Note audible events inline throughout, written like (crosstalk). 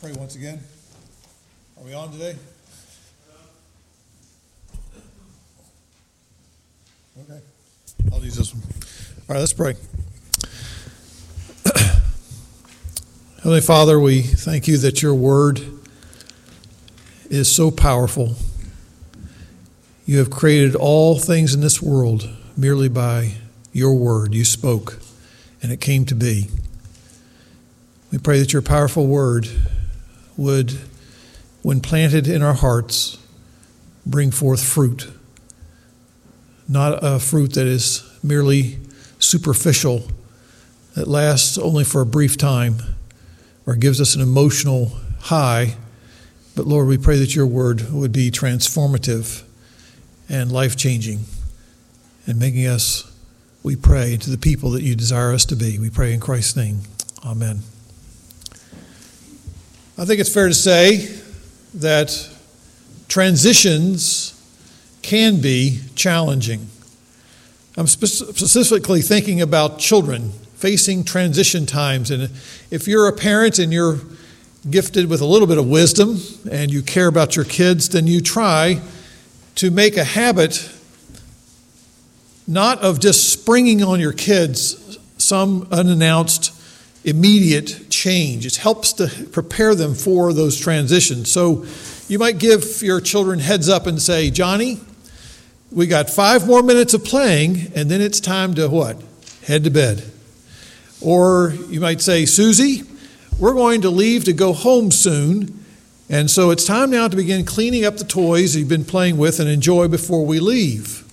pray once again. Are we on today? Okay. I'll use this one. All right, let's pray. (clears throat) Heavenly Father, we thank you that your word is so powerful. You have created all things in this world merely by your word. You spoke, and it came to be. We pray that your powerful word would, when planted in our hearts, bring forth fruit. Not a fruit that is merely superficial, that lasts only for a brief time, or gives us an emotional high. But Lord, we pray that your word would be transformative and life changing and making us, we pray, to the people that you desire us to be. We pray in Christ's name. Amen. I think it's fair to say that transitions can be challenging. I'm specifically thinking about children facing transition times. And if you're a parent and you're gifted with a little bit of wisdom and you care about your kids, then you try to make a habit not of just springing on your kids some unannounced immediate change. It helps to prepare them for those transitions. So you might give your children heads up and say, Johnny, we got five more minutes of playing, and then it's time to what? Head to bed. Or you might say, Susie, we're going to leave to go home soon. And so it's time now to begin cleaning up the toys you've been playing with and enjoy before we leave.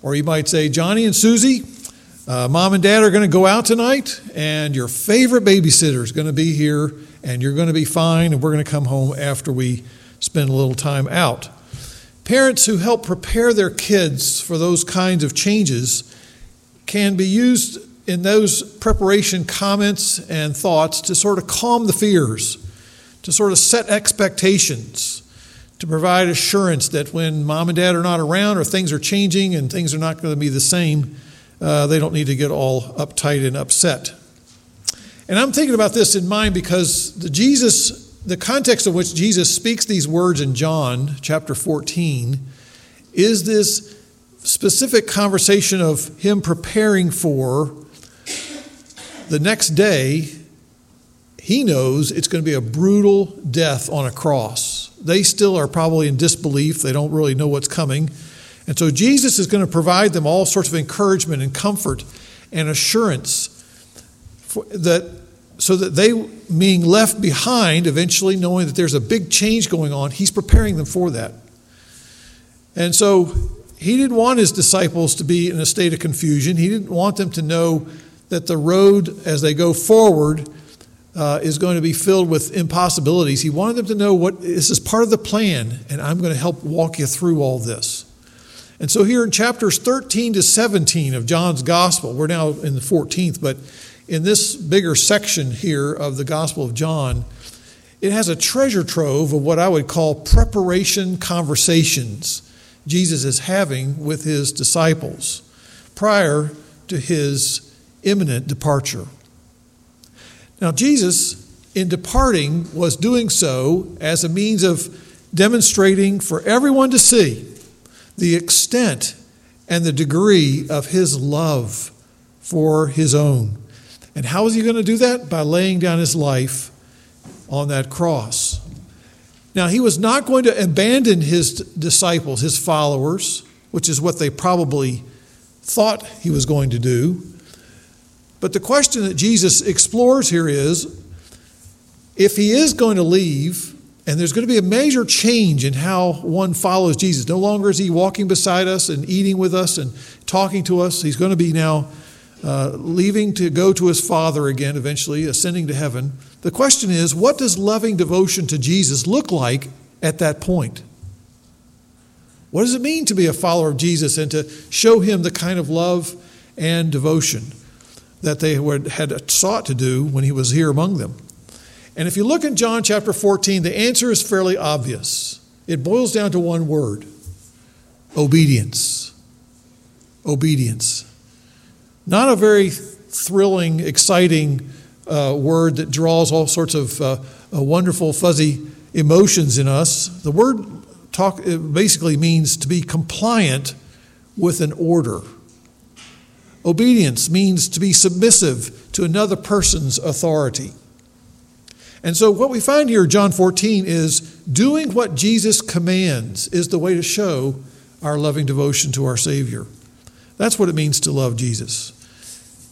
Or you might say, Johnny and Susie, uh, Mom and Dad are going to go out tonight, and your favorite babysitter is going to be here, and you're going to be fine, and we're going to come home after we spend a little time out. Parents who help prepare their kids for those kinds of changes can be used in those preparation comments and thoughts to sort of calm the fears, to sort of set expectations, to provide assurance that when mom and dad are not around or things are changing and things are not going to be the same, uh, they don't need to get all uptight and upset. And I'm thinking about this in mind because the Jesus, the context of which Jesus speaks these words in John chapter 14 is this specific conversation of him preparing for the next day. He knows it's going to be a brutal death on a cross. They still are probably in disbelief. They don't really know what's coming. And so Jesus is going to provide them all sorts of encouragement and comfort and assurance that so that they being left behind eventually knowing that there's a big change going on he's preparing them for that. And so he didn't want his disciples to be in a state of confusion. He didn't want them to know that the road as they go forward uh, is going to be filled with impossibilities. He wanted them to know what this is part of the plan and i'm going to help walk you through all this and so, here in chapters 13 to 17 of John's Gospel, we're now in the 14th, but in this bigger section here of the Gospel of John, it has a treasure trove of what I would call preparation conversations Jesus is having with his disciples prior to his imminent departure. Now, Jesus, in departing, was doing so as a means of demonstrating for everyone to see the extent and the degree of his love for his own. And how is he going to do that? By laying down his life on that cross. Now, he was not going to abandon his disciples, his followers, which is what they probably thought he was going to do. But the question that Jesus explores here is if he is going to leave, and there's going to be a major change in how one follows Jesus. No longer is he walking beside us and eating with us and talking to us. He's going to be now uh, leaving to go to his Father again, eventually ascending to heaven. The question is what does loving devotion to Jesus look like at that point? What does it mean to be a follower of Jesus and to show him the kind of love and devotion that they had sought to do when he was here among them? And if you look in John chapter 14, the answer is fairly obvious. It boils down to one word obedience. Obedience. Not a very thrilling, exciting uh, word that draws all sorts of uh, uh, wonderful, fuzzy emotions in us. The word talk basically means to be compliant with an order. Obedience means to be submissive to another person's authority. And so, what we find here, John 14, is doing what Jesus commands is the way to show our loving devotion to our Savior. That's what it means to love Jesus.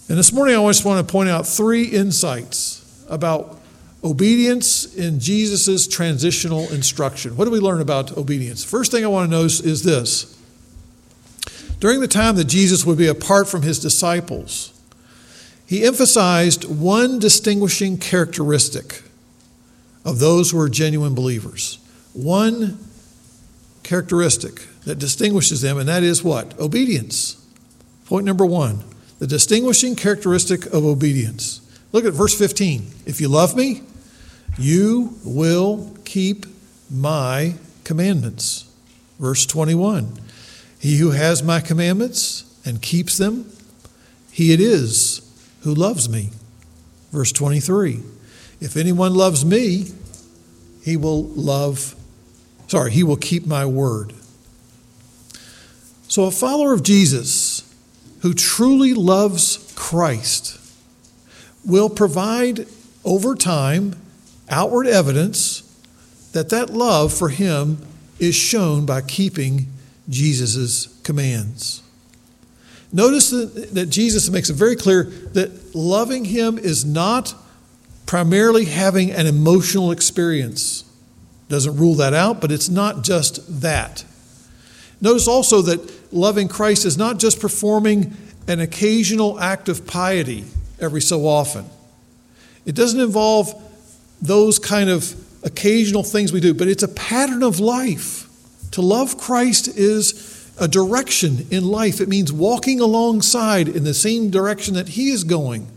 And this morning, I just want to point out three insights about obedience in Jesus' transitional instruction. What do we learn about obedience? First thing I want to notice is this. During the time that Jesus would be apart from his disciples, he emphasized one distinguishing characteristic of those who are genuine believers. One characteristic that distinguishes them, and that is what? Obedience. Point number one the distinguishing characteristic of obedience. Look at verse 15. If you love me, you will keep my commandments. Verse 21. He who has my commandments and keeps them, he it is who loves me. Verse 23. If anyone loves me, he will love, sorry, he will keep my word. So a follower of Jesus who truly loves Christ will provide over time outward evidence that that love for him is shown by keeping Jesus' commands. Notice that, that Jesus makes it very clear that loving him is not primarily having an emotional experience. Doesn't rule that out, but it's not just that. Notice also that loving Christ is not just performing an occasional act of piety every so often. It doesn't involve those kind of occasional things we do, but it's a pattern of life. To love Christ is a direction in life. It means walking alongside in the same direction that He is going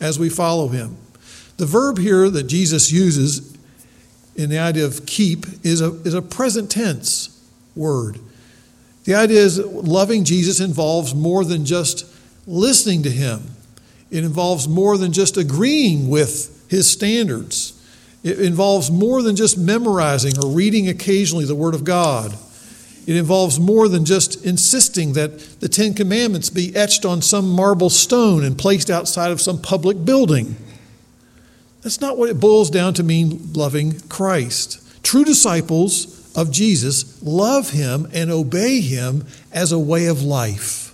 as we follow Him. The verb here that Jesus uses in the idea of keep is a, is a present tense word. The idea is loving Jesus involves more than just listening to him, it involves more than just agreeing with his standards. It involves more than just memorizing or reading occasionally the Word of God. It involves more than just insisting that the Ten Commandments be etched on some marble stone and placed outside of some public building. That's not what it boils down to mean loving Christ. True disciples of Jesus love him and obey him as a way of life.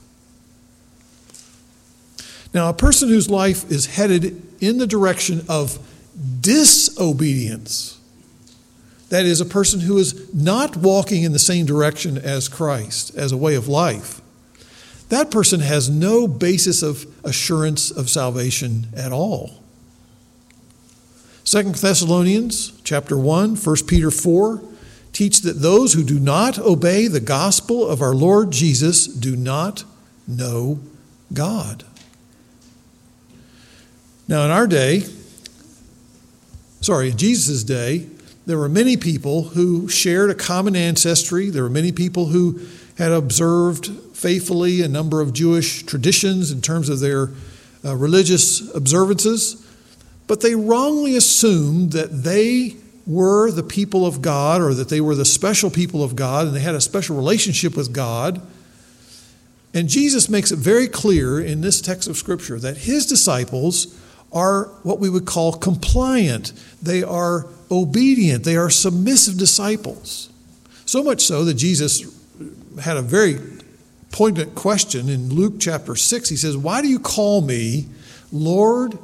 Now, a person whose life is headed in the direction of disobedience, that is, a person who is not walking in the same direction as Christ as a way of life, that person has no basis of assurance of salvation at all. Second Thessalonians chapter 1, 1 Peter 4, teach that those who do not obey the gospel of our Lord Jesus do not know God. Now, in our day, sorry, in Jesus' day, there were many people who shared a common ancestry. There were many people who had observed faithfully a number of Jewish traditions in terms of their uh, religious observances, but they wrongly assumed that they were the people of God or that they were the special people of God and they had a special relationship with God. And Jesus makes it very clear in this text of Scripture that his disciples are what we would call compliant, they are obedient, they are submissive disciples. So much so that Jesus had a very poignant question in Luke chapter 6. He says, Why do you call me Lord,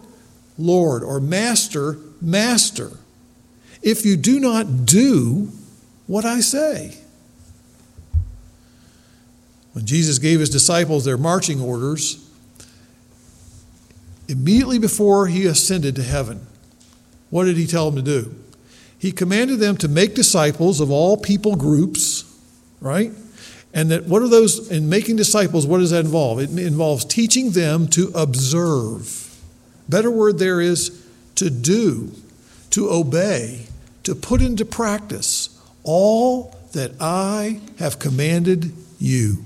Lord, or Master, Master? if you do not do what I say. When Jesus gave his disciples their marching orders, immediately before he ascended to heaven, what did he tell them to do? He commanded them to make disciples of all people groups, right? And that what are those, in making disciples, what does that involve? It involves teaching them to observe. Better word there is to do, to obey, to put into practice all that I have commanded you.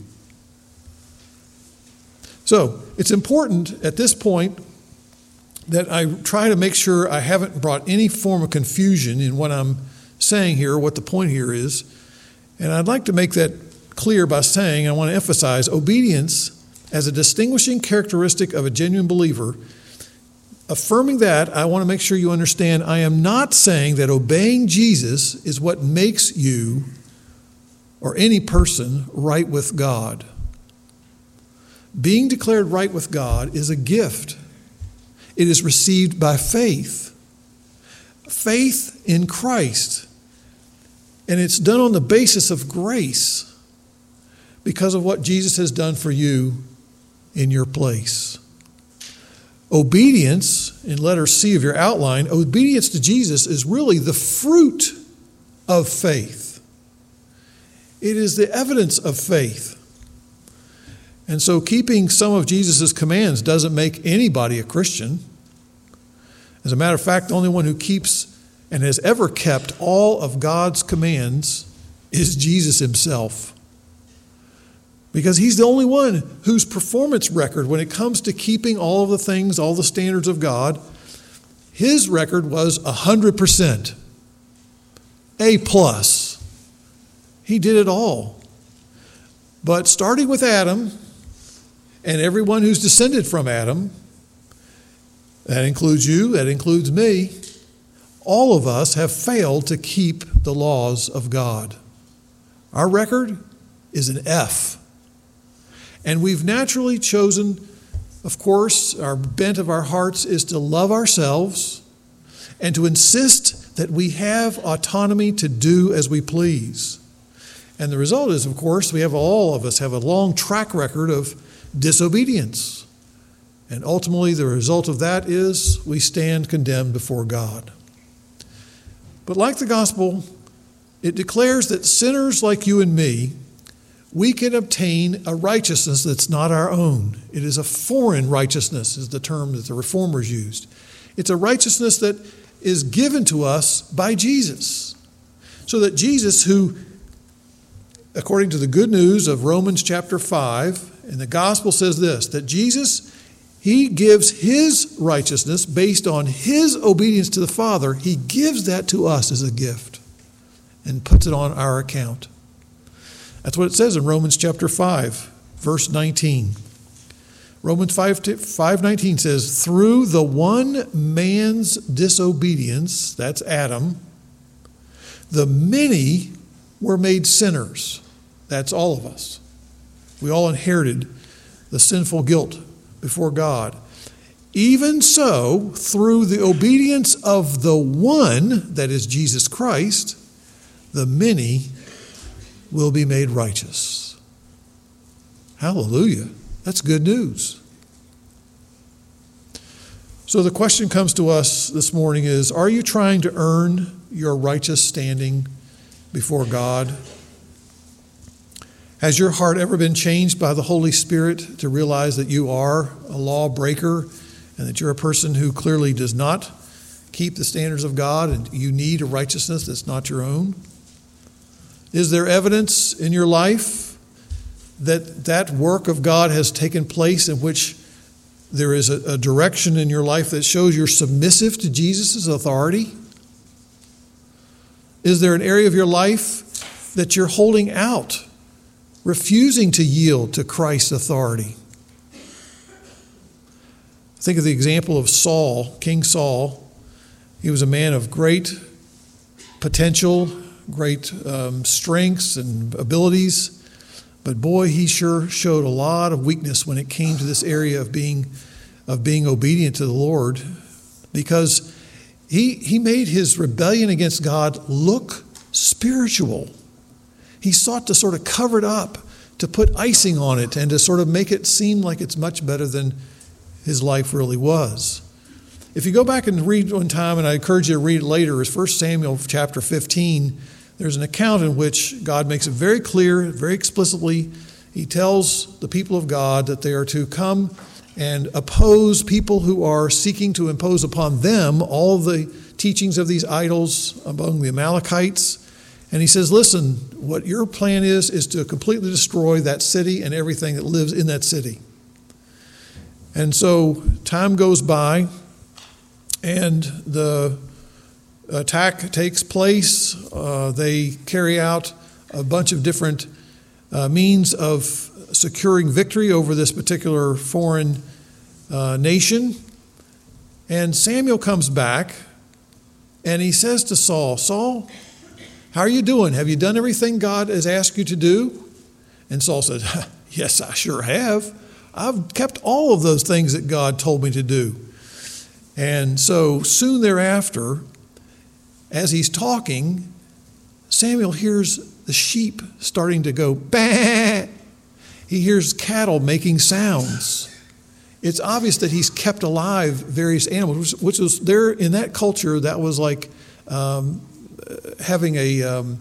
So it's important at this point that I try to make sure I haven't brought any form of confusion in what I'm saying here, what the point here is. And I'd like to make that clear by saying, I want to emphasize obedience as a distinguishing characteristic of a genuine believer. Affirming that, I want to make sure you understand I am not saying that obeying Jesus is what makes you or any person right with God. Being declared right with God is a gift, it is received by faith. Faith in Christ. And it's done on the basis of grace because of what Jesus has done for you in your place. Obedience, in letter C of your outline, obedience to Jesus is really the fruit of faith. It is the evidence of faith. And so, keeping some of Jesus' commands doesn't make anybody a Christian. As a matter of fact, the only one who keeps and has ever kept all of God's commands is Jesus himself. Because he's the only one whose performance record, when it comes to keeping all of the things, all the standards of God, his record was 100%. A plus. He did it all. But starting with Adam and everyone who's descended from Adam, that includes you, that includes me, all of us have failed to keep the laws of God. Our record is an F. And we've naturally chosen, of course, our bent of our hearts is to love ourselves and to insist that we have autonomy to do as we please. And the result is, of course, we have all of us have a long track record of disobedience. And ultimately, the result of that is we stand condemned before God. But like the gospel, it declares that sinners like you and me, we can obtain a righteousness that's not our own. It is a foreign righteousness, is the term that the reformers used. It's a righteousness that is given to us by Jesus. So that Jesus, who, according to the good news of Romans chapter 5, and the gospel says this that Jesus he gives His righteousness based on His obedience to the Father. He gives that to us as a gift and puts it on our account. That's what it says in Romans chapter 5, verse 19. Romans 5, 5.19 says, Through the one man's disobedience, that's Adam, the many were made sinners. That's all of us. We all inherited the sinful guilt before God. Even so, through the obedience of the one, that is Jesus Christ, the many will be made righteous. Hallelujah. That's good news. So the question comes to us this morning is Are you trying to earn your righteous standing before God? Has your heart ever been changed by the Holy Spirit to realize that you are a lawbreaker and that you're a person who clearly does not keep the standards of God and you need a righteousness that's not your own? Is there evidence in your life that that work of God has taken place in which there is a, a direction in your life that shows you're submissive to Jesus' authority? Is there an area of your life that you're holding out? refusing to yield to Christ's authority. Think of the example of Saul, King Saul. He was a man of great potential, great um, strengths and abilities, but boy, he sure showed a lot of weakness when it came to this area of being, of being obedient to the Lord because he, he made his rebellion against God look spiritual. He sought to sort of cover it up, to put icing on it, and to sort of make it seem like it's much better than his life really was. If you go back and read one time, and I encourage you to read it later, is 1 Samuel chapter 15. There's an account in which God makes it very clear, very explicitly. He tells the people of God that they are to come and oppose people who are seeking to impose upon them all the teachings of these idols among the Amalekites. And he says, Listen, what your plan is, is to completely destroy that city and everything that lives in that city. And so time goes by, and the attack takes place. Uh, they carry out a bunch of different uh, means of securing victory over this particular foreign uh, nation. And Samuel comes back and he says to Saul, Saul, how are you doing? Have you done everything God has asked you to do? And Saul says, (laughs) Yes, I sure have. I've kept all of those things that God told me to do. And so soon thereafter, as he's talking, Samuel hears the sheep starting to go, bah! He hears cattle making sounds. It's obvious that he's kept alive various animals, which was there in that culture, that was like um, having a um,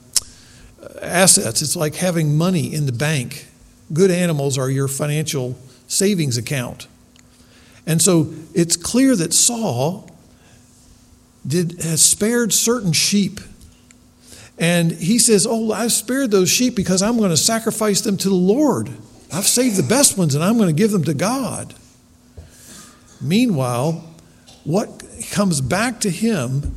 assets. It's like having money in the bank. Good animals are your financial savings account. And so it's clear that Saul did, has spared certain sheep. And he says, Oh, I've spared those sheep because I'm going to sacrifice them to the Lord. I've saved the best ones and I'm going to give them to God. Meanwhile, what comes back to him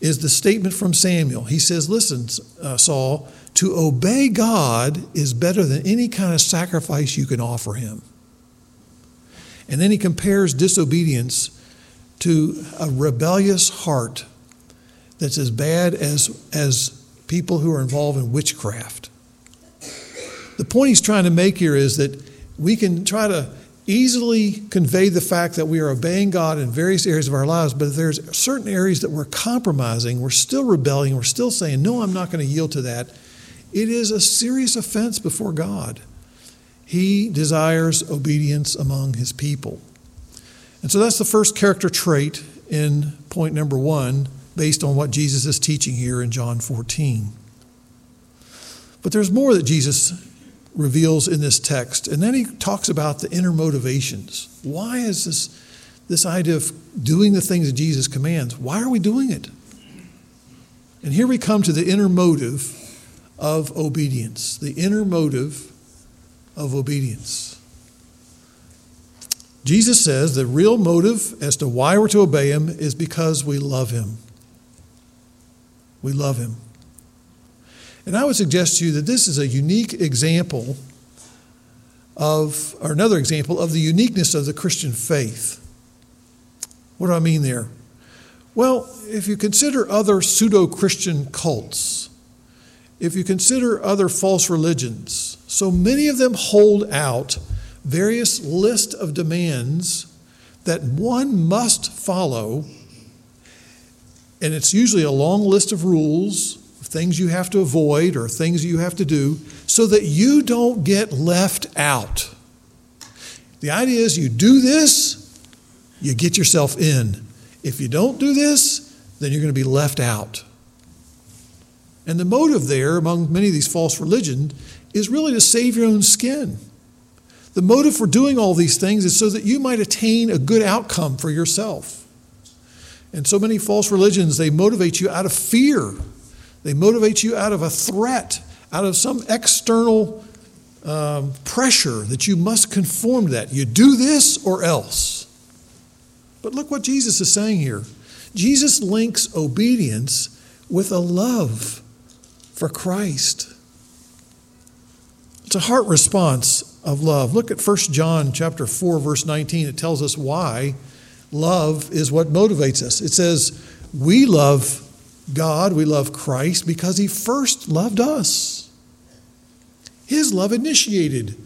is the statement from Samuel. He says, Listen, uh, Saul, to obey God is better than any kind of sacrifice you can offer him. And then he compares disobedience to a rebellious heart that's as bad as, as people who are involved in witchcraft. The point he's trying to make here is that we can try to easily convey the fact that we are obeying God in various areas of our lives, but there's certain areas that we're compromising, we're still rebelling, we're still saying, No, I'm not going to yield to that. It is a serious offense before God. He desires obedience among his people. And so that's the first character trait in point number one, based on what Jesus is teaching here in John 14. But there's more that Jesus reveals in this text. And then he talks about the inner motivations. Why is this, this idea of doing the things that Jesus commands? Why are we doing it? And here we come to the inner motive of obedience. The inner motive of obedience. Jesus says the real motive as to why we're to obey him is because we love him. We love him. And I would suggest to you that this is a unique example of, or another example of the uniqueness of the Christian faith. What do I mean there? Well, if you consider other pseudo Christian cults, if you consider other false religions, so many of them hold out various list of demands that one must follow, and it's usually a long list of rules, things you have to avoid or things you have to do, so that you don't get left out. The idea is you do this, you get yourself in. If you don't do this, then you're going to be left out. And the motive there, among many of these false religions, is really to save your own skin. The motive for doing all these things is so that you might attain a good outcome for yourself. And so many false religions, they motivate you out of fear. They motivate you out of a threat, out of some external um, pressure that you must conform to that. You do this or else. But look what Jesus is saying here. Jesus links obedience with a love for Christ. It's a heart response of love. Look at 1 John chapter 4 verse 19. It tells us why love is what motivates us. It says, "We love God, we love Christ because he first loved us." His love initiated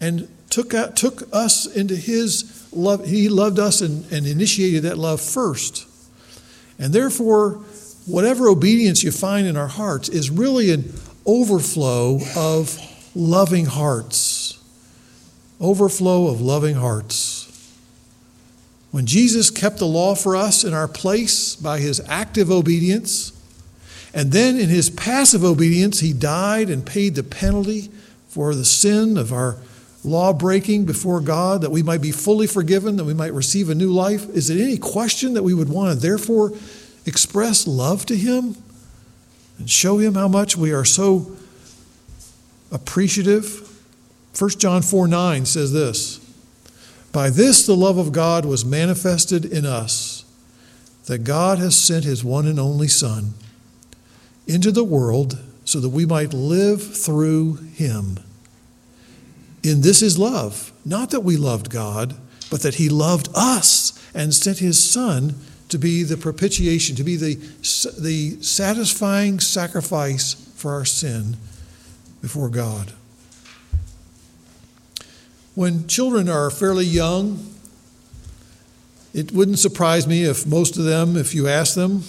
and took, out, took us into his love. He loved us and, and initiated that love first. And therefore, whatever obedience you find in our hearts is really an overflow of loving hearts. Overflow of loving hearts. When Jesus kept the law for us in our place by his active obedience, and then in his passive obedience, he died and paid the penalty for the sin of our law breaking before God, that we might be fully forgiven, that we might receive a new life. Is it any question that we would want to therefore express love to Him and show Him how much we are so appreciative. 1 John 4 9 says this By this the love of God was manifested in us, that God has sent his one and only Son into the world so that we might live through him. In this is love, not that we loved God, but that he loved us and sent his Son to be the propitiation, to be the, the satisfying sacrifice for our sin before God. When children are fairly young, it wouldn't surprise me if most of them, if you ask them,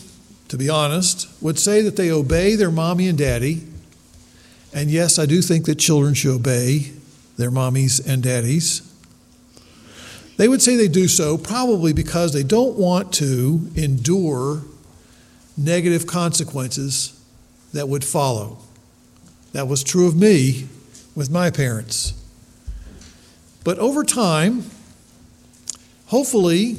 to be honest, would say that they obey their mommy and daddy. And yes, I do think that children should obey their mommies and daddies. They would say they do so probably because they don't want to endure negative consequences that would follow. That was true of me with my parents. But over time, hopefully,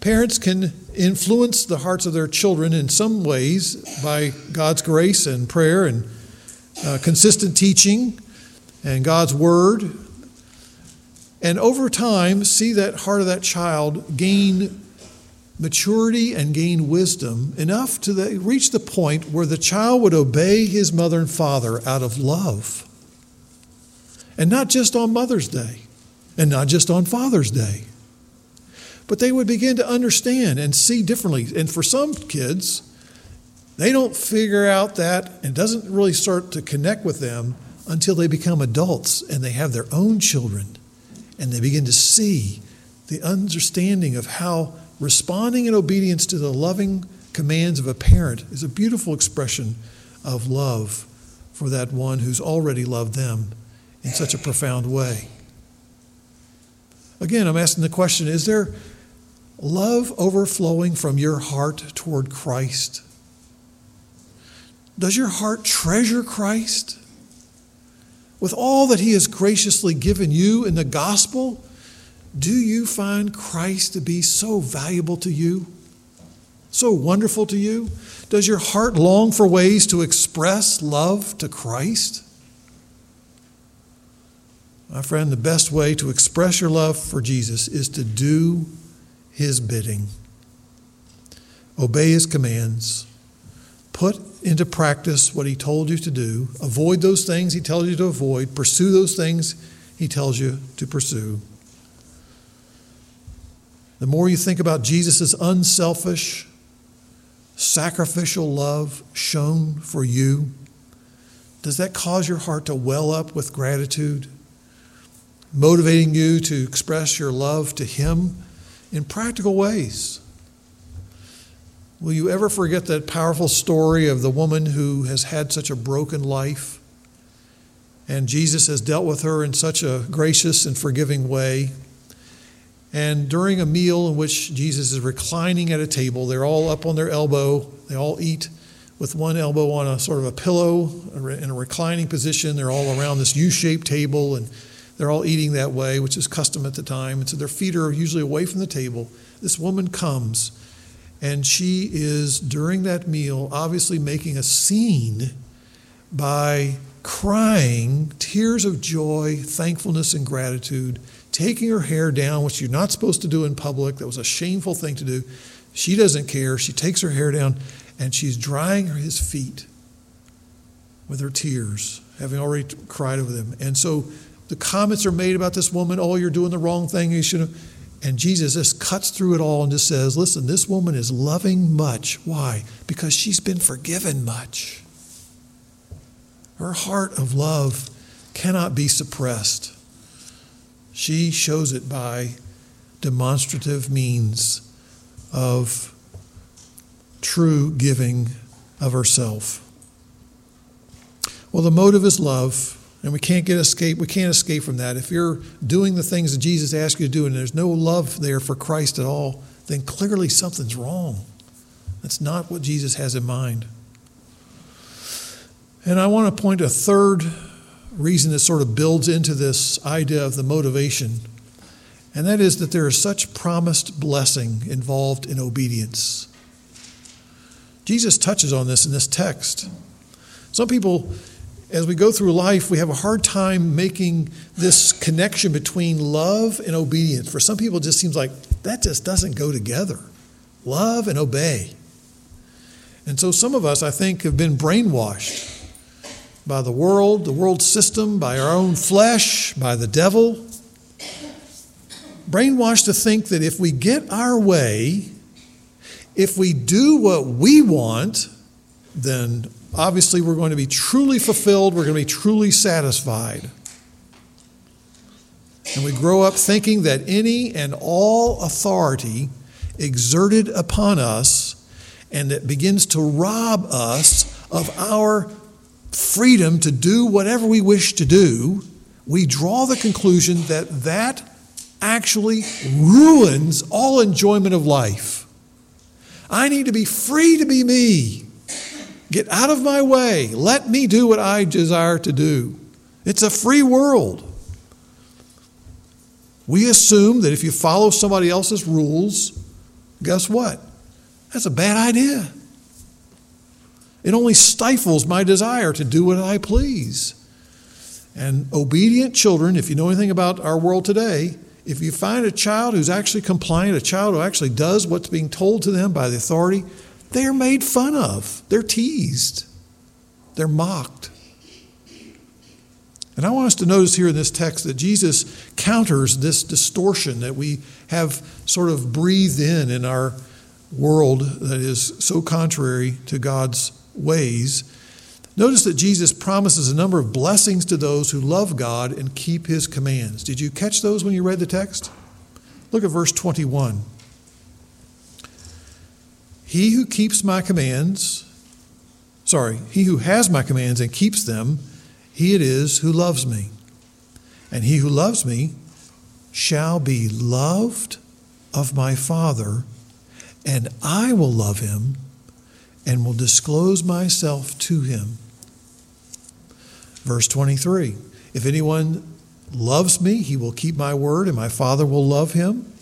parents can influence the hearts of their children in some ways by God's grace and prayer and uh, consistent teaching and God's word. And over time, see that heart of that child gain maturity and gain wisdom enough to the, reach the point where the child would obey his mother and father out of love. And not just on Mother's Day, and not just on Father's Day. But they would begin to understand and see differently. And for some kids, they don't figure out that and doesn't really start to connect with them until they become adults and they have their own children and they begin to see the understanding of how responding in obedience to the loving commands of a parent is a beautiful expression of love for that one who's already loved them in such a profound way. Again, I'm asking the question is there love overflowing from your heart toward Christ? Does your heart treasure Christ? With all that He has graciously given you in the gospel, do you find Christ to be so valuable to you? So wonderful to you? Does your heart long for ways to express love to Christ? My friend, the best way to express your love for Jesus is to do his bidding, obey his commands, put into practice what he told you to do, avoid those things he tells you to avoid, pursue those things he tells you to pursue. The more you think about Jesus' unselfish, sacrificial love shown for you, does that cause your heart to well up with gratitude? motivating you to express your love to Him in practical ways. Will you ever forget that powerful story of the woman who has had such a broken life? And Jesus has dealt with her in such a gracious and forgiving way. And during a meal in which Jesus is reclining at a table, they're all up on their elbow, they all eat with one elbow on a sort of a pillow in a reclining position. They're all around this U shaped table, and they're all eating that way, which is custom at the time. And so their feet are usually away from the table. This woman comes, and she is, during that meal, obviously making a scene by crying tears of joy, thankfulness, and gratitude, taking her hair down, which you're not supposed to do in public. That was a shameful thing to do. She doesn't care. She takes her hair down and she's drying his feet with her tears, having already cried over them. And so the comments are made about this woman, oh, you're doing the wrong thing, you should have. And Jesus just cuts through it all and just says, listen, this woman is loving much. Why? Because she's been forgiven much. Her heart of love cannot be suppressed. She shows it by demonstrative means of true giving of herself. Well, the motive is love. And we can't get escape. We can't escape from that. If you're doing the things that Jesus asked you to do and there's no love there for Christ at all, then clearly something's wrong. That's not what Jesus has in mind. And I want to point a third reason that sort of builds into this idea of the motivation, and that is that there is such promised blessing involved in obedience. Jesus touches on this in this text. Some people as we go through life, we have a hard time making this connection between love and obedience. For some people, it just seems like that just doesn't go together. love and obey. And so some of us, I think, have been brainwashed by the world, the world system, by our own flesh, by the devil. Brainwashed to think that if we get our way, if we do what we want, then obviously we're going to be truly fulfilled, we're going to be truly satisfied. And we grow up thinking that any and all authority exerted upon us and that begins to rob us of our freedom to do whatever we wish to do, we draw the conclusion that that actually ruins all enjoyment of life. I need to be free to be me. Get out of my way. Let me do what I desire to do. It's a free world. We assume that if you follow somebody else's rules, guess what? That's a bad idea. It only stifles my desire to do what I please. And obedient children, if you know anything about our world today, if you find a child who's actually compliant, a child who actually does what's being told to them by the authority, they are made fun of. They're teased. They're mocked. And I want us to notice here in this text that Jesus counters this distortion that we have sort of breathed in in our world that is so contrary to God's ways. Notice that Jesus promises a number of blessings to those who love God and keep his commands. Did you catch those when you read the text? Look at verse 21. He who keeps my commands, sorry, he who has my commands and keeps them, he it is who loves me. And he who loves me shall be loved of my Father, and I will love him and will disclose myself to him. Verse 23 If anyone loves me, he will keep my word, and my Father will love him,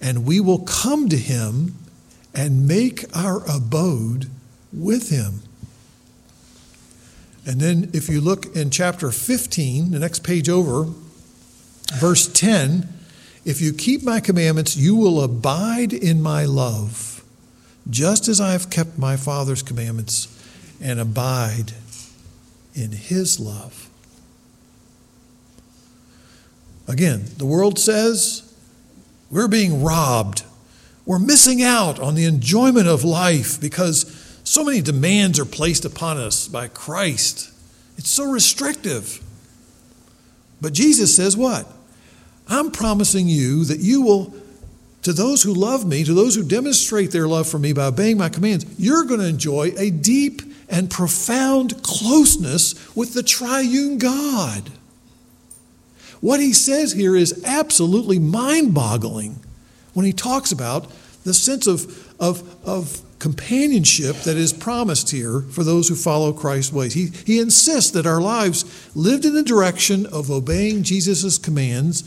and we will come to him and make our abode with him. And then, if you look in chapter 15, the next page over, verse 10, if you keep my commandments, you will abide in my love just as I have kept my Father's commandments and abide in his love. Again, the world says we're being robbed. We're missing out on the enjoyment of life because so many demands are placed upon us by Christ. It's so restrictive. But Jesus says, What? I'm promising you that you will to those who love me, to those who demonstrate their love for me by obeying my commands, you're going to enjoy a deep and profound closeness with the triune God. What he says here is absolutely mind boggling when he talks about the sense of, of, of companionship that is promised here for those who follow Christ's ways. He, he insists that our lives lived in the direction of obeying Jesus' commands.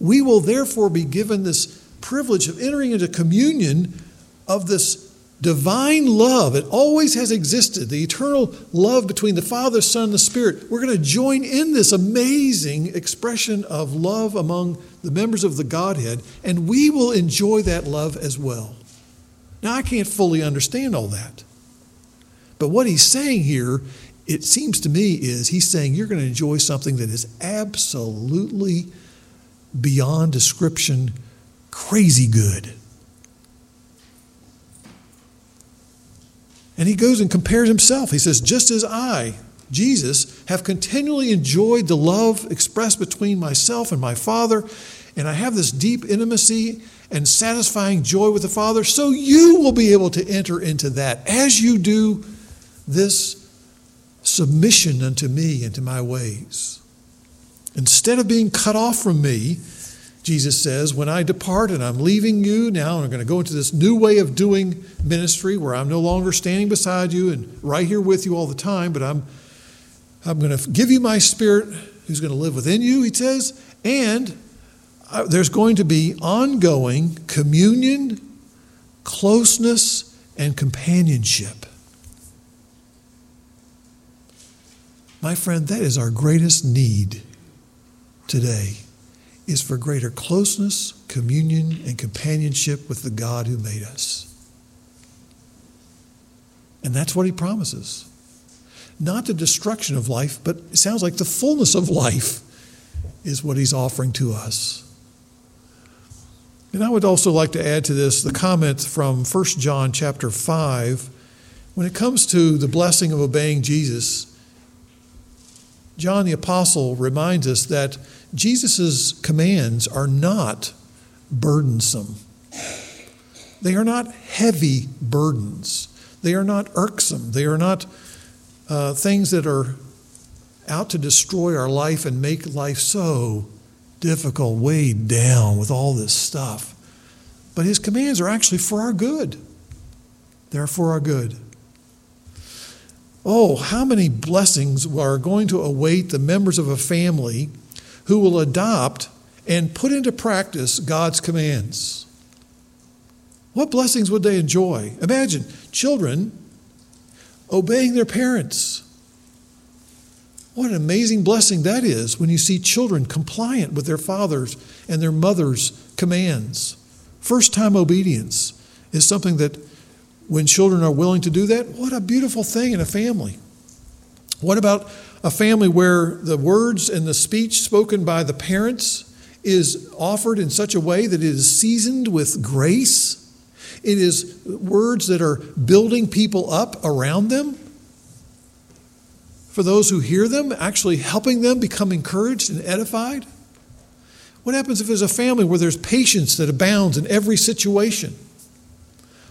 We will therefore be given this privilege of entering into communion of this divine love. It always has existed, the eternal love between the Father, Son, and the Spirit. We're going to join in this amazing expression of love among the members of the Godhead, and we will enjoy that love as well. Now, I can't fully understand all that. But what he's saying here, it seems to me, is he's saying you're going to enjoy something that is absolutely beyond description crazy good. And he goes and compares himself. He says, Just as I, Jesus, have continually enjoyed the love expressed between myself and my Father, and I have this deep intimacy and satisfying joy with the Father, so you will be able to enter into that as you do this submission unto me and to my ways. Instead of being cut off from me, Jesus says, When I depart and I'm leaving you now, and I'm going to go into this new way of doing ministry where I'm no longer standing beside you and right here with you all the time, but I'm, I'm going to give you my spirit who's going to live within you, he says, and uh, there's going to be ongoing communion, closeness, and companionship. My friend, that is our greatest need today is for greater closeness, communion, and companionship with the God who made us. And that's what he promises. Not the destruction of life, but it sounds like the fullness of life is what he's offering to us. And I would also like to add to this the comment from 1 John chapter 5. When it comes to the blessing of obeying Jesus, John the Apostle reminds us that Jesus' commands are not burdensome. They are not heavy burdens. They are not irksome. They are not uh, things that are out to destroy our life and make life so difficult, weighed down with all this stuff. But his commands are actually for our good. They're for our good. Oh, how many blessings are going to await the members of a family who will adopt and put into practice God's commands? What blessings would they enjoy? Imagine children obeying their parents. What an amazing blessing that is when you see children compliant with their father's and their mother's commands. First time obedience is something that, when children are willing to do that, what a beautiful thing in a family. What about a family where the words and the speech spoken by the parents is offered in such a way that it is seasoned with grace? It is words that are building people up around them for those who hear them, actually helping them become encouraged and edified? What happens if there's a family where there's patience that abounds in every situation?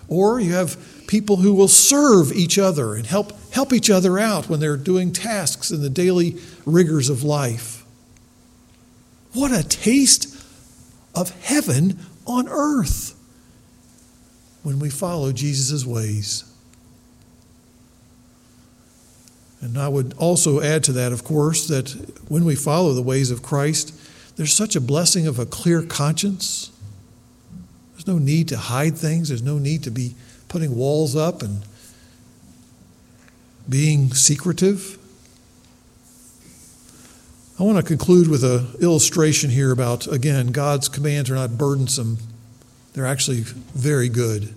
Or you have people who will serve each other and help, help each other out when they're doing tasks in the daily rigors of life. What a taste of heaven on earth when we follow Jesus' ways. And I would also add to that, of course, that when we follow the ways of Christ, there's such a blessing of a clear conscience. There's no need to hide things, there's no need to be putting walls up and being secretive. I want to conclude with an illustration here about, again, God's commands are not burdensome, they're actually very good.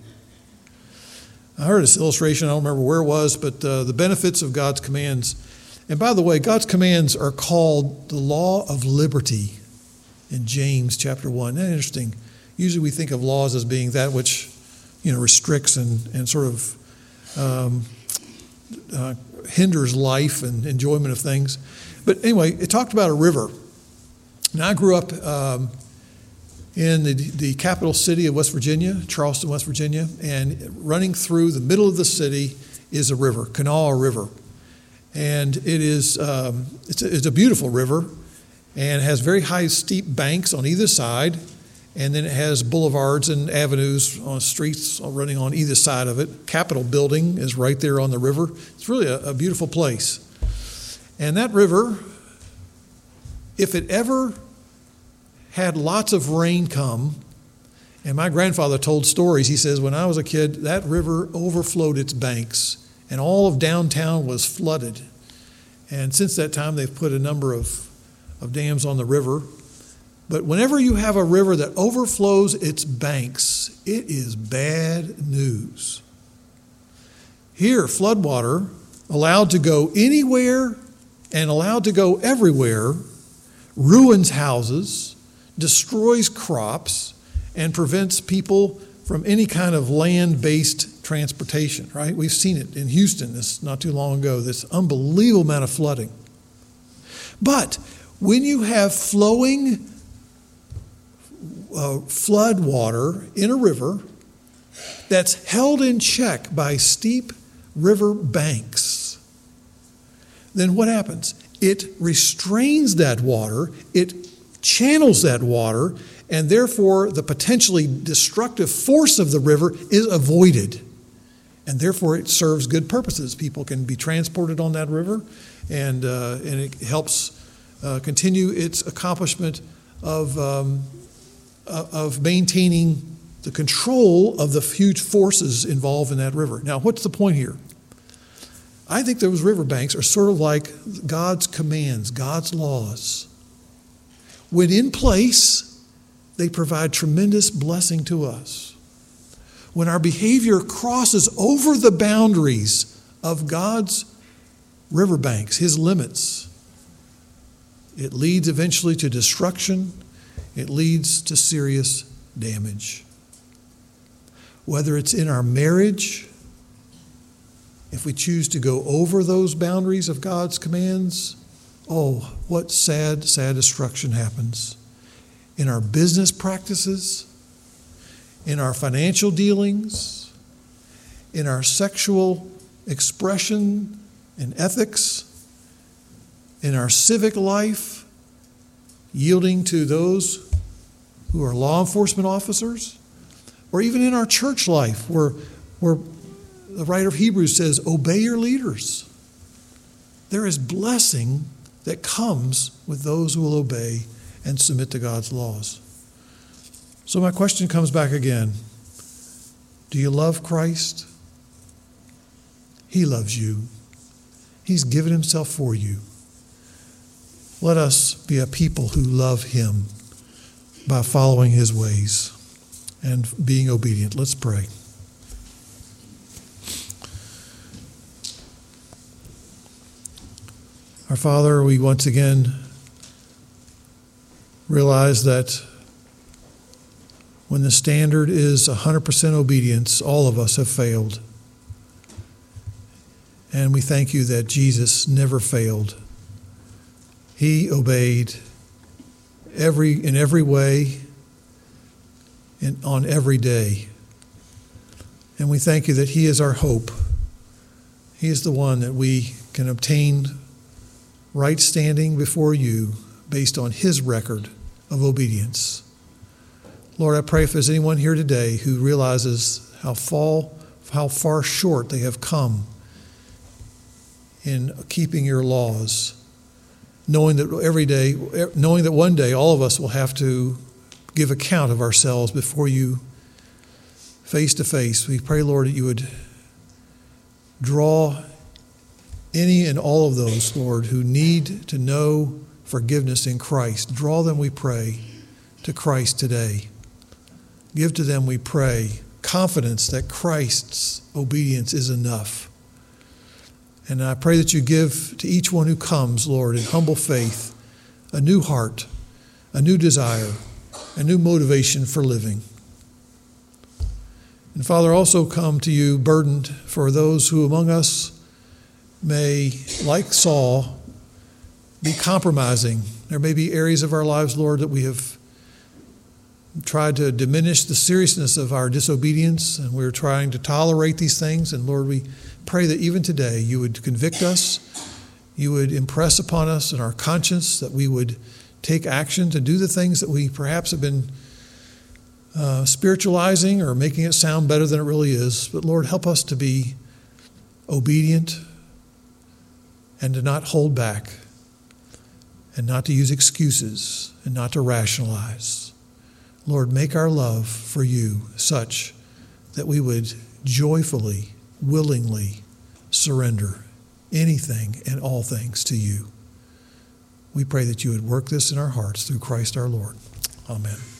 I heard this illustration, I don't remember where it was, but uh, the benefits of God's commands. And by the way, God's commands are called the law of liberty in James chapter 1. Isn't that interesting? Usually we think of laws as being that which, you know, restricts and, and sort of um, uh, hinders life and enjoyment of things. But anyway, it talked about a river. Now, I grew up um, in the, the capital city of West Virginia, Charleston, West Virginia, and running through the middle of the city is a river, Kanawha River. And it is um, it's, a, it's a beautiful river and has very high, steep banks on either side. And then it has boulevards and avenues on streets running on either side of it. Capitol building is right there on the river. It's really a, a beautiful place. And that river, if it ever had lots of rain come. And my grandfather told stories. He says, when I was a kid, that river overflowed its banks, and all of downtown was flooded. And since that time, they've put a number of, of dams on the river. But whenever you have a river that overflows its banks, it is bad news. Here, floodwater, allowed to go anywhere and allowed to go everywhere, ruins houses destroys crops and prevents people from any kind of land based transportation, right? We've seen it in Houston this not too long ago, this unbelievable amount of flooding. But when you have flowing uh, flood water in a river that's held in check by steep river banks, then what happens? It restrains that water, it channels that water, and therefore the potentially destructive force of the river is avoided. And therefore it serves good purposes. People can be transported on that river, and, uh, and it helps uh, continue its accomplishment of, um, Uh, of maintaining the control of the huge forces involved in that river. Now, what's the point here? I think those riverbanks are sort of like God's commands, God's laws. when in place, they provide tremendous blessing to us. When our behavior crosses over the boundaries of God's riverbanks, His limits, it leads eventually to destruction, it leads to serious damage. Whether it's in our marriage, if we choose to go over those boundaries of God's commands, oh, what sad, sad destruction happens. In our business practices, in our financial dealings, in our sexual expression and ethics, in our civic life, yielding to those who are law enforcement officers, or even in our church life, where, where the writer of Hebrews says, Obey your leaders. There is blessing that comes with those who will obey and submit to God's laws. So, my question comes back again Do you love Christ? He loves you, He's given Himself for you. Let us be a people who love Him by following His ways and being obedient. Let's pray. Our Father, we once again realize that when the standard is 100% obedience, all of us have failed. And we thank you that Jesus never failed. He obeyed every, in every way and on every day. And we thank you that He is our hope. He is the one that we can obtain right standing before you based on His record of obedience. Lord, I pray if there's anyone here today who realizes how, fall, how far short they have come in keeping your laws knowing that every day, knowing that one day all of us will have to give account of ourselves before you face to face. We pray, Lord, that you would draw any and all of those, Lord, who need to know forgiveness in Christ. Draw them, we pray, to Christ today. Give to them, we pray, confidence that Christ's obedience is enough and I pray that you give to each one who comes, Lord, in humble faith, a new heart, a new desire, a new motivation for living. And Father, also come to you burdened for those who among us may, like Saul, be compromising. There may be areas of our lives, Lord, that we have tried to diminish the seriousness of our disobedience, and we're trying to tolerate these things. And Lord, we pray that even today you would convict us, you would impress upon us in our conscience that we would take action to do the things that we perhaps have been uh, spiritualizing or making it sound better than it really is. But Lord, help us to be obedient and to not hold back and not to use excuses and not to rationalize. Lord, make our love for you such that we would joyfully willingly surrender anything and all things to you. We pray that you would work this in our hearts through Christ our Lord. Amen.